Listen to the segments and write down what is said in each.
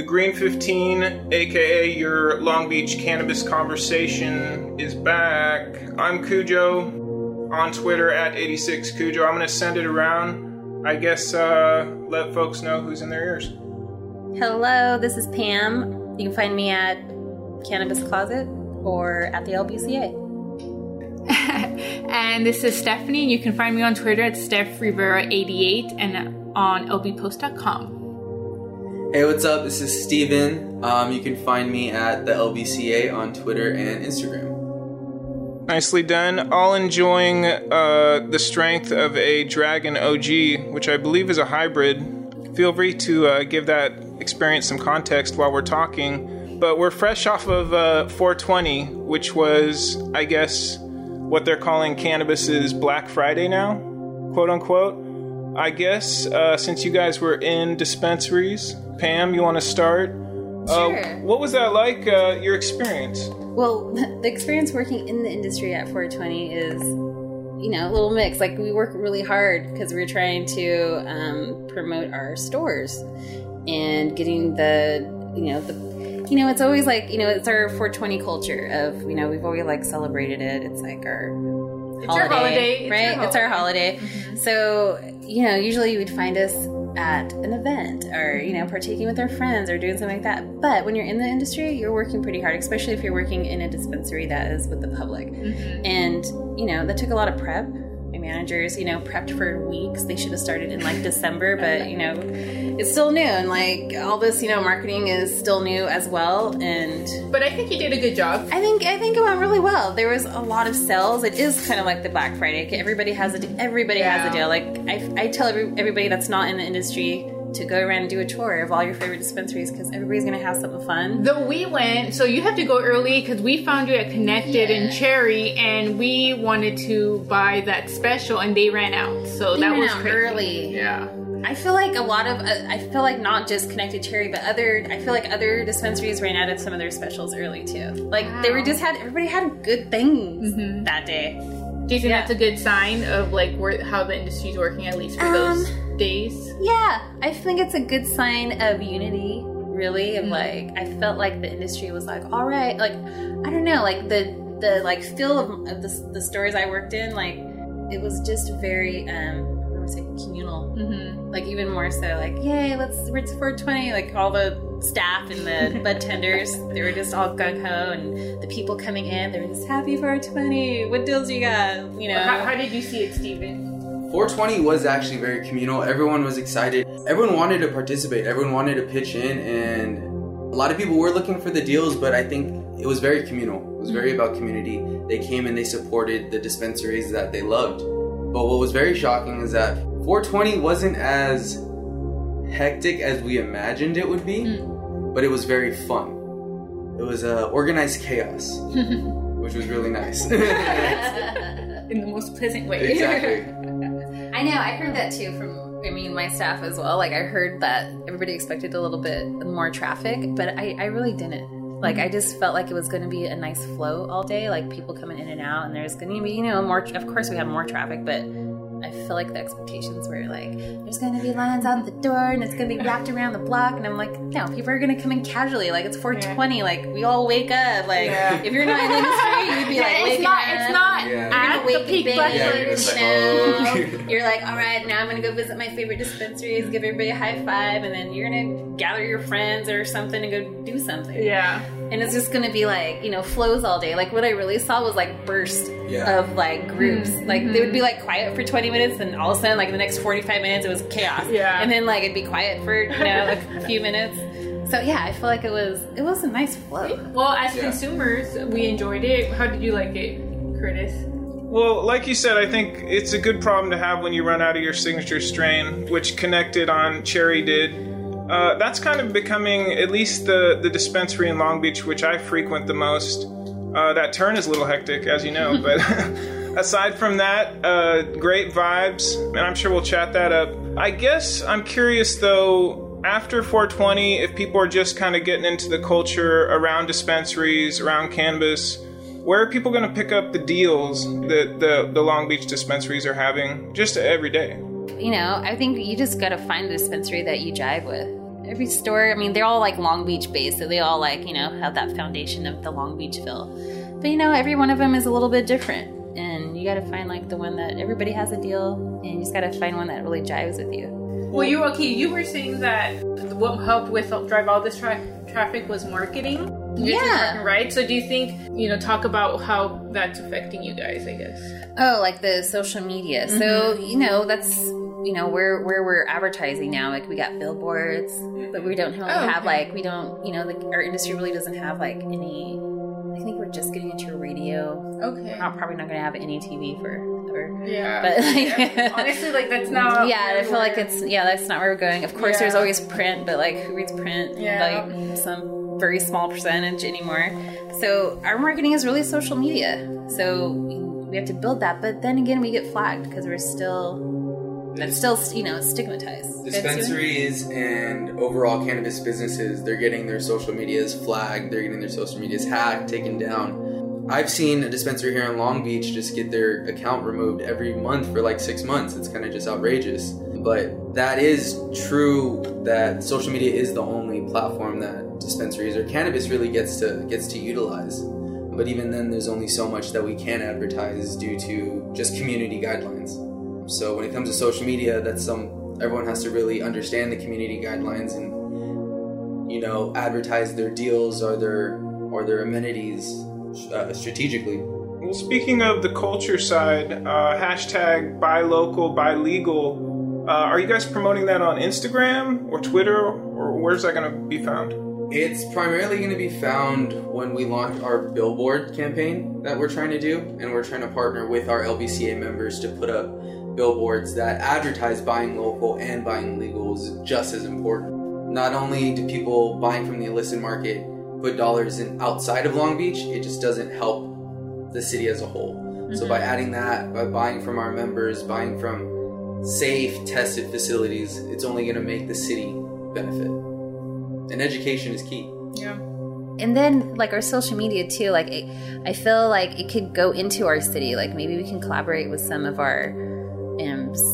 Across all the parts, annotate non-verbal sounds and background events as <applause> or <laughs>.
The Green 15, aka your Long Beach Cannabis Conversation, is back. I'm Cujo on Twitter at 86Cujo. I'm going to send it around. I guess uh, let folks know who's in their ears. Hello, this is Pam. You can find me at Cannabis Closet or at the LBCA. <laughs> and this is Stephanie. You can find me on Twitter at Steph Rivera88 and on lbpost.com. Hey, what's up? This is Steven. Um, you can find me at the LBCA on Twitter and Instagram. Nicely done. All enjoying uh, the strength of a Dragon OG, which I believe is a hybrid. Feel free to uh, give that experience some context while we're talking. But we're fresh off of uh, 420, which was, I guess, what they're calling cannabis's Black Friday now, quote unquote. I guess uh, since you guys were in dispensaries, Pam, you want to start? Sure. Uh, what was that like? Uh, your experience? Well, <laughs> the experience working in the industry at 420 is, you know, a little mix. Like we work really hard because we're trying to um, promote our stores and getting the, you know, the you know, it's always like, you know, it's our 420 culture of, you know, we've always like celebrated it. It's like our It's our holiday. It's right? our It's our holiday. holiday. So, you know, usually you would find us at an event or, you know, partaking with their friends or doing something like that. But when you're in the industry, you're working pretty hard, especially if you're working in a dispensary that is with the public. Mm-hmm. And, you know, that took a lot of prep. My managers, you know, prepped for weeks. They should have started in like December, but, you know, it's still new. And like all this, you know, marketing is still new as well. And But I think you did a good job. I think I think it went really well. There was a lot of sales. It is kind of like the Black Friday. Everybody has a everybody has a deal. Like I, I tell every, everybody that's not in the industry to go around and do a tour of all your favorite dispensaries because everybody's gonna have something fun. Though we went, so you have to go early because we found you at Connected in Yeah. Cherry, and we wanted to buy that special, and they ran out. So They that was early. Yeah. I feel like a lot of uh, I feel like not just Connected Cherry, but other I feel like other dispensaries ran out of some of their specials early too. Like they were just had everybody had good things that day. Do you think Yeah. that's a good sign of like where how the industry's working at least for those days? Yeah, I think it's a good sign of unity, really. Of like, I felt like the industry was like, all right, like, I don't know, like the the like feel of, of the, the stores I worked in, like, it was just very, um, say communal. Mm-hmm. Like even more so, like, yay, let's we're 420. Like all the staff and the <laughs> bud tenders, they were just all gung ho, and the people coming in, they were just happy 420. What deals you got? You know, How, how did you see it, Steven? 420 was actually very communal. Everyone was excited. Everyone wanted to participate. Everyone wanted to pitch in, and a lot of people were looking for the deals. But I think it was very communal. It was very about community. They came and they supported the dispensaries that they loved. But what was very shocking is that 420 wasn't as hectic as we imagined it would be, but it was very fun. It was uh, organized chaos, <laughs> which was really nice. <laughs> <laughs> In the most pleasant way. exactly. I know. I heard that too from, I mean, my staff as well. Like, I heard that everybody expected a little bit more traffic, but I, I really didn't. Like, I just felt like it was going to be a nice flow all day, like people coming in and out, and there's going to be, you know, more. Of course, we had more traffic, but I feel like the expectations were like, there's going to be lines out the door, and it's going to be wrapped <laughs> around the block, and I'm like, no, people are going to come in casually. Like, it's 420. Like, we all wake up. Like, Yeah. if you're not in the industry, you'd be like, it's not. up. It's not Yeah. at You're the gonna peak wake Black bang, Yeah, you're like, know. oh. <laughs> You're like, all right, now I'm gonna go visit my favorite dispensaries, give everybody a high five, and then you're gonna gather your friends or something and go do something. Yeah. And it's just gonna be like, you know, flows all day. Like what I really saw was like bursts Yeah. of like groups. Mm-hmm. Like they would be mm-hmm. like quiet for 20 minutes, and all of a sudden, like in the next 45 minutes, it was chaos. Yeah. And then like it'd be quiet for you know like a few minutes. So yeah, I feel like it was it was a nice flow. Well, as Yeah. consumers, we enjoyed it. How did you like it, Curtis? Well, like you said, I think it's a good problem to have when you run out of your signature strain, which Connected on Cherry did. Uh, that's kind of becoming, at least the, the dispensary in Long Beach, which I frequent the most. Uh, that turn is a little hectic, as you know, <laughs> but <laughs> aside from that, uh, great vibes, and I'm sure we'll chat that up. I guess I'm curious though, after 420, if people are just kind of getting into the culture around dispensaries, around cannabis, where are people going to pick up the deals that the, the Long Beach dispensaries are having just every day? You know, I think you just gotta find the dispensary that you jive with. Every store. I mean, they're all like Long Beach based, so they all like you know have that foundation of the Long Beach feel. But you know, every one of them is a little bit different, and you got to find like the one that everybody has a deal, and you just got to find one that really jives with you. Well, you okay? You were saying that what helped with uh, drive all this tra- traffic was marketing. Yeah. Right. So, do you think you know talk about how that's affecting you guys? I guess. Oh, like the social media. So mm-hmm. you know that's you know where where we're advertising now. Like we got billboards, but we don't really Oh, have okay. like we don't you know like our industry really doesn't have like any. I think we're just getting into radio. Okay. We're not, probably not going to have any TV forever. Yeah. But like, Yeah. honestly, like that's not. <laughs> yeah, I feel like it's yeah, that's not where we're going. Of course, there's always print, but like who reads print? Yeah. Like some very small percentage anymore. So our marketing is really social media. So we, we have to build that, but then again, we get flagged because we're still that's still you know stigmatized. Dispensaries and overall cannabis businesses, they're getting their social medias flagged, they're getting their social medias hacked, taken down. I've seen a dispensary here in Long Beach just get their account removed every month for like six months. It's kind of just outrageous. But that is true that social media is the only platform that dispensaries or cannabis really gets to gets to utilize. But even then, there's only so much that we can advertise due to just community guidelines. So when it comes to social media, that's some everyone has to really understand the community guidelines and you know advertise their deals or their or their amenities uh, strategically. Well, speaking of the culture side, uh, hashtag buy local, buy legal. Uh, are you guys promoting that on Instagram or Twitter, or where's that going to be found? It's primarily going to be found when we launch our billboard campaign that we're trying to do, and we're trying to partner with our LBCA members to put up billboards that advertise buying local and buying legal is just as important. Not only do people buying from the illicit market put dollars in outside of Long Beach, it just doesn't help the city as a whole. So by mm-hmm. adding that, by buying from our members, buying from safe, tested facilities, it's only going to make the city benefit. And education is key. Yeah. and then like our social media too like it, i feel like it could go into our city like maybe we can collaborate with some of our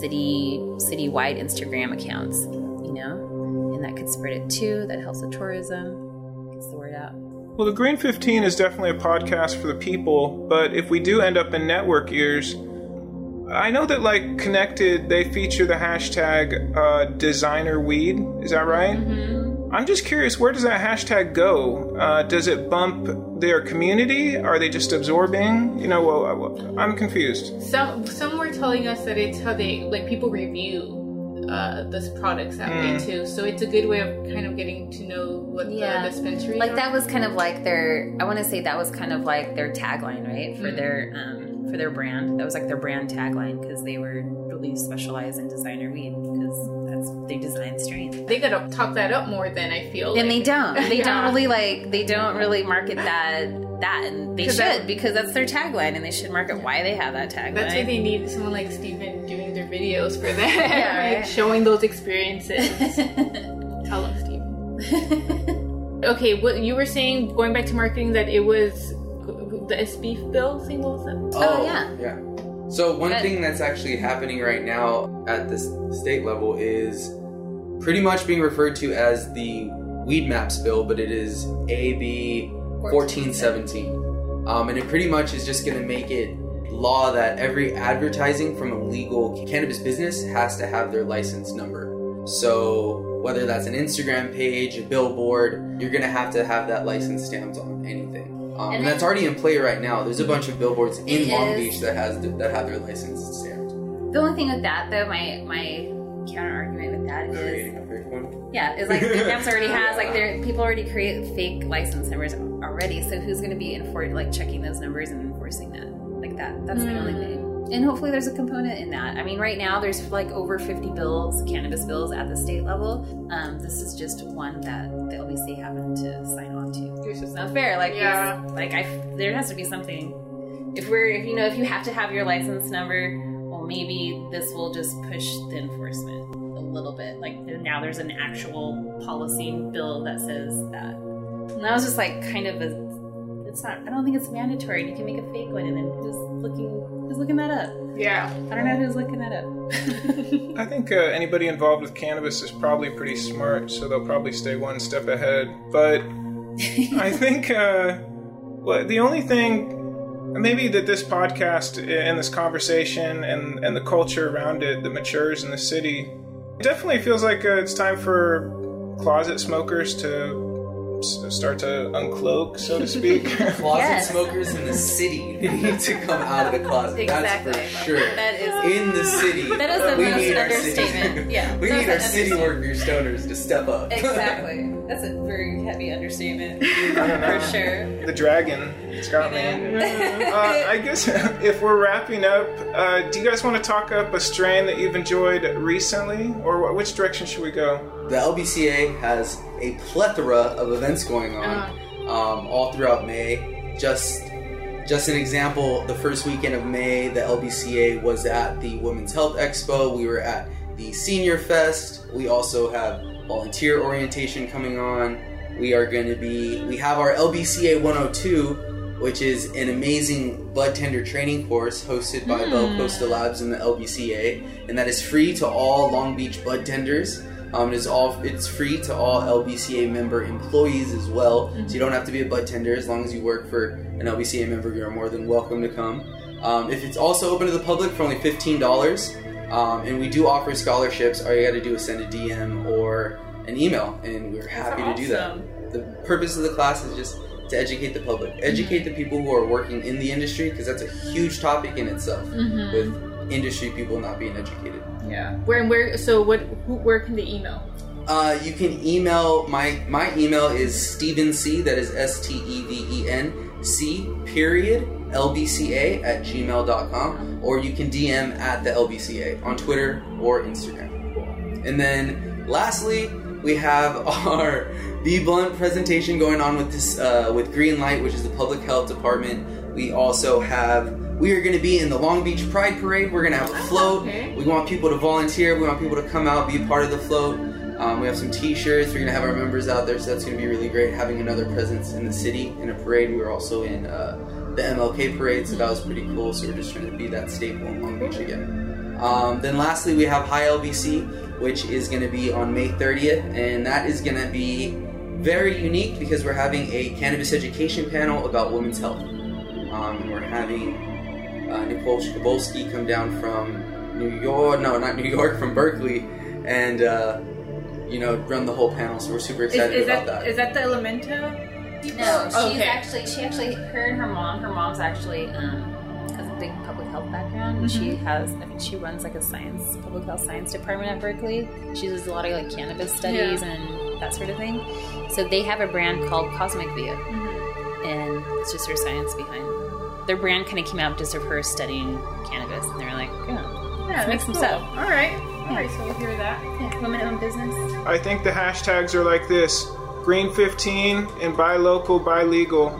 city citywide instagram accounts you know and that could spread it too that helps with tourism gets the word out Well, the Green 15 is definitely a podcast for the people, but if we do end up in network ears, I know that like Connected, they feature the hashtag uh, designer weed. Is that right? I'm just curious, where does that hashtag go? Uh, does it bump their community? Are they just absorbing? You know, well, well, I'm confused. Some some were telling us that it's how they like people review uh the products that way Mm. too. So it's a good way of kind of getting to know what Yeah. the dispensary like that was kind of like their i want to say that was kind of like their tagline right for Mm. their um for their brand that was like their brand tagline because they were really specialized in designer weed because that's they design strength. They gotta talk that up more than I feel. and like. they don't they Yeah. don't really like they don't really market that that and they should that- because that's their tagline and they should market why they have that tagline That's why they need someone like Steven doing their videos for them, Yeah, <laughs> like right. showing those experiences. <laughs> Tell them, Steven. okay, what you were saying, going back to marketing, that it was the SB bill thing. What was that? Oh, oh yeah. Yeah. So one thing that's actually happening right now at the state level is pretty much being referred to as the Weedmaps bill, but it is AB 1417. Um, and it pretty much is just going to make it law that every advertising from a legal cannabis business has to have their license number. So whether that's an Instagram page, a billboard, you're going to have to have that license stamped on anything. Um, and, that's already in play right now. There's a bunch of billboards in Long. Beach that has that have their license stamped. the only thing with that though my my counter argument with that is Creating a fake one. Yeah, it's like the Maps already <laughs> has like there people already create fake license numbers already. So who's going to be enfor- like checking those numbers and enforcing that like that? That's the only thing. And hopefully there's a component in that. I mean, right now there's like over 50 bills, cannabis bills at the state level. Um, this is just one that the LBC happened to sign on. It's just not fair. Like, Yeah. like I, there has to be something. If we're, if you know, if you have to have your license number, well, maybe this will just push the enforcement a little bit. Like now, there's an actual policy bill that says that. And that was just like kind of a, it's not. I don't think it's mandatory. You can make a fake one, and then who's looking? Who's looking that up? Yeah. I don't know who's looking that up. <laughs> I think uh, anybody involved with cannabis is probably pretty smart, so they'll probably stay one step ahead. But I <laughs> think uh, well, the only thing maybe that this podcast and this conversation and, and the culture around it that matures in the city it definitely feels like uh, it's time for closet smokers to s- start to uncloak, so to speak. <laughs> Closet Yes. smokers in the city <laughs> need to come out of the closet. Exactly. That's for sure. That is. in the city. That is the we most need our understatement. City, Yeah, we need our an city worker stoners to step up. Exactly. That's a very heavy understatement. <laughs> I don't know. For sure. The dragon. It's got me. <laughs> Uh, I guess if we're wrapping up, uh, do you guys want to talk up a strain that you've enjoyed recently, or wh- which direction should we go? the LBCA has a plethora of events going on Uh-huh. um, all throughout May. Just just an example, the first weekend of May, the LBCA was at the Women's Health Expo. We were at the Senior Fest. We also have volunteer orientation coming on. We are going to be, we have our LBCA 102, which is an amazing bud tender training course hosted by Belcosta Labs and the LBCA, and that is free to all Long Beach bud tenders. Um, it is all it's free to all LBCA member employees as well, so you don't have to be a bud tender as long as you work for an LBCA member. You're more than welcome to come. Um, if it's also open to the public for only fifteen dollars, um, and we do offer scholarships, all you got to do is send a DM or an email, and we're happy to do that. The purpose of the class is just to educate the public, educate the people who are working in the industry, because that's a huge topic in itself. With industry people not being educated. Yeah. Where and where? So what? Who, where can they email? Uh, you can email my my email is Steven C. That is S T E V E N C period lbca at gmail.com or you can DM at the LBCA on Twitter or Instagram. And then lastly, we have <laughs> our Be Blunt presentation going on with this uh, with Green Light, which is the public health department. We also have we are going to be in the Long Beach Pride Parade. We're going to have a float. okay. We want people to volunteer. We want people to come out, be a part of the float. Um, we have some T-shirts. We're gonna have our members out there, so that's gonna be really great. Having another presence in the city in a parade. We were also in uh, the MLK parade, so that was pretty cool. So we're just trying to be that staple in Long Beach again. Um, then lastly, we have High LBC, which is gonna be on May 30th, and that is gonna be very unique because we're having a cannabis education panel about women's health. Um, and we're having uh, Nicole Skabolski come down from New York, no, not New York, from Berkeley, and uh, you know run the whole panel. So we're super excited is about that that. is that the Elemento? No, she's Okay. actually she actually her and her mom. Her mom's actually um, has a big public health background. and She has I mean she runs like a science public health science department at Berkeley. She does a lot of like cannabis studies and that sort of thing. So they have a brand called Cosmic Via, and it's just her science behind. Their brand kind of came out just of her studying cannabis, and they were like, yeah, Yeah, let's make that's some cool. stuff. All right, all right. So we'll hear that. Yeah, women-owned business. I think the hashtags are like this: Green 15 and buy local, buy legal.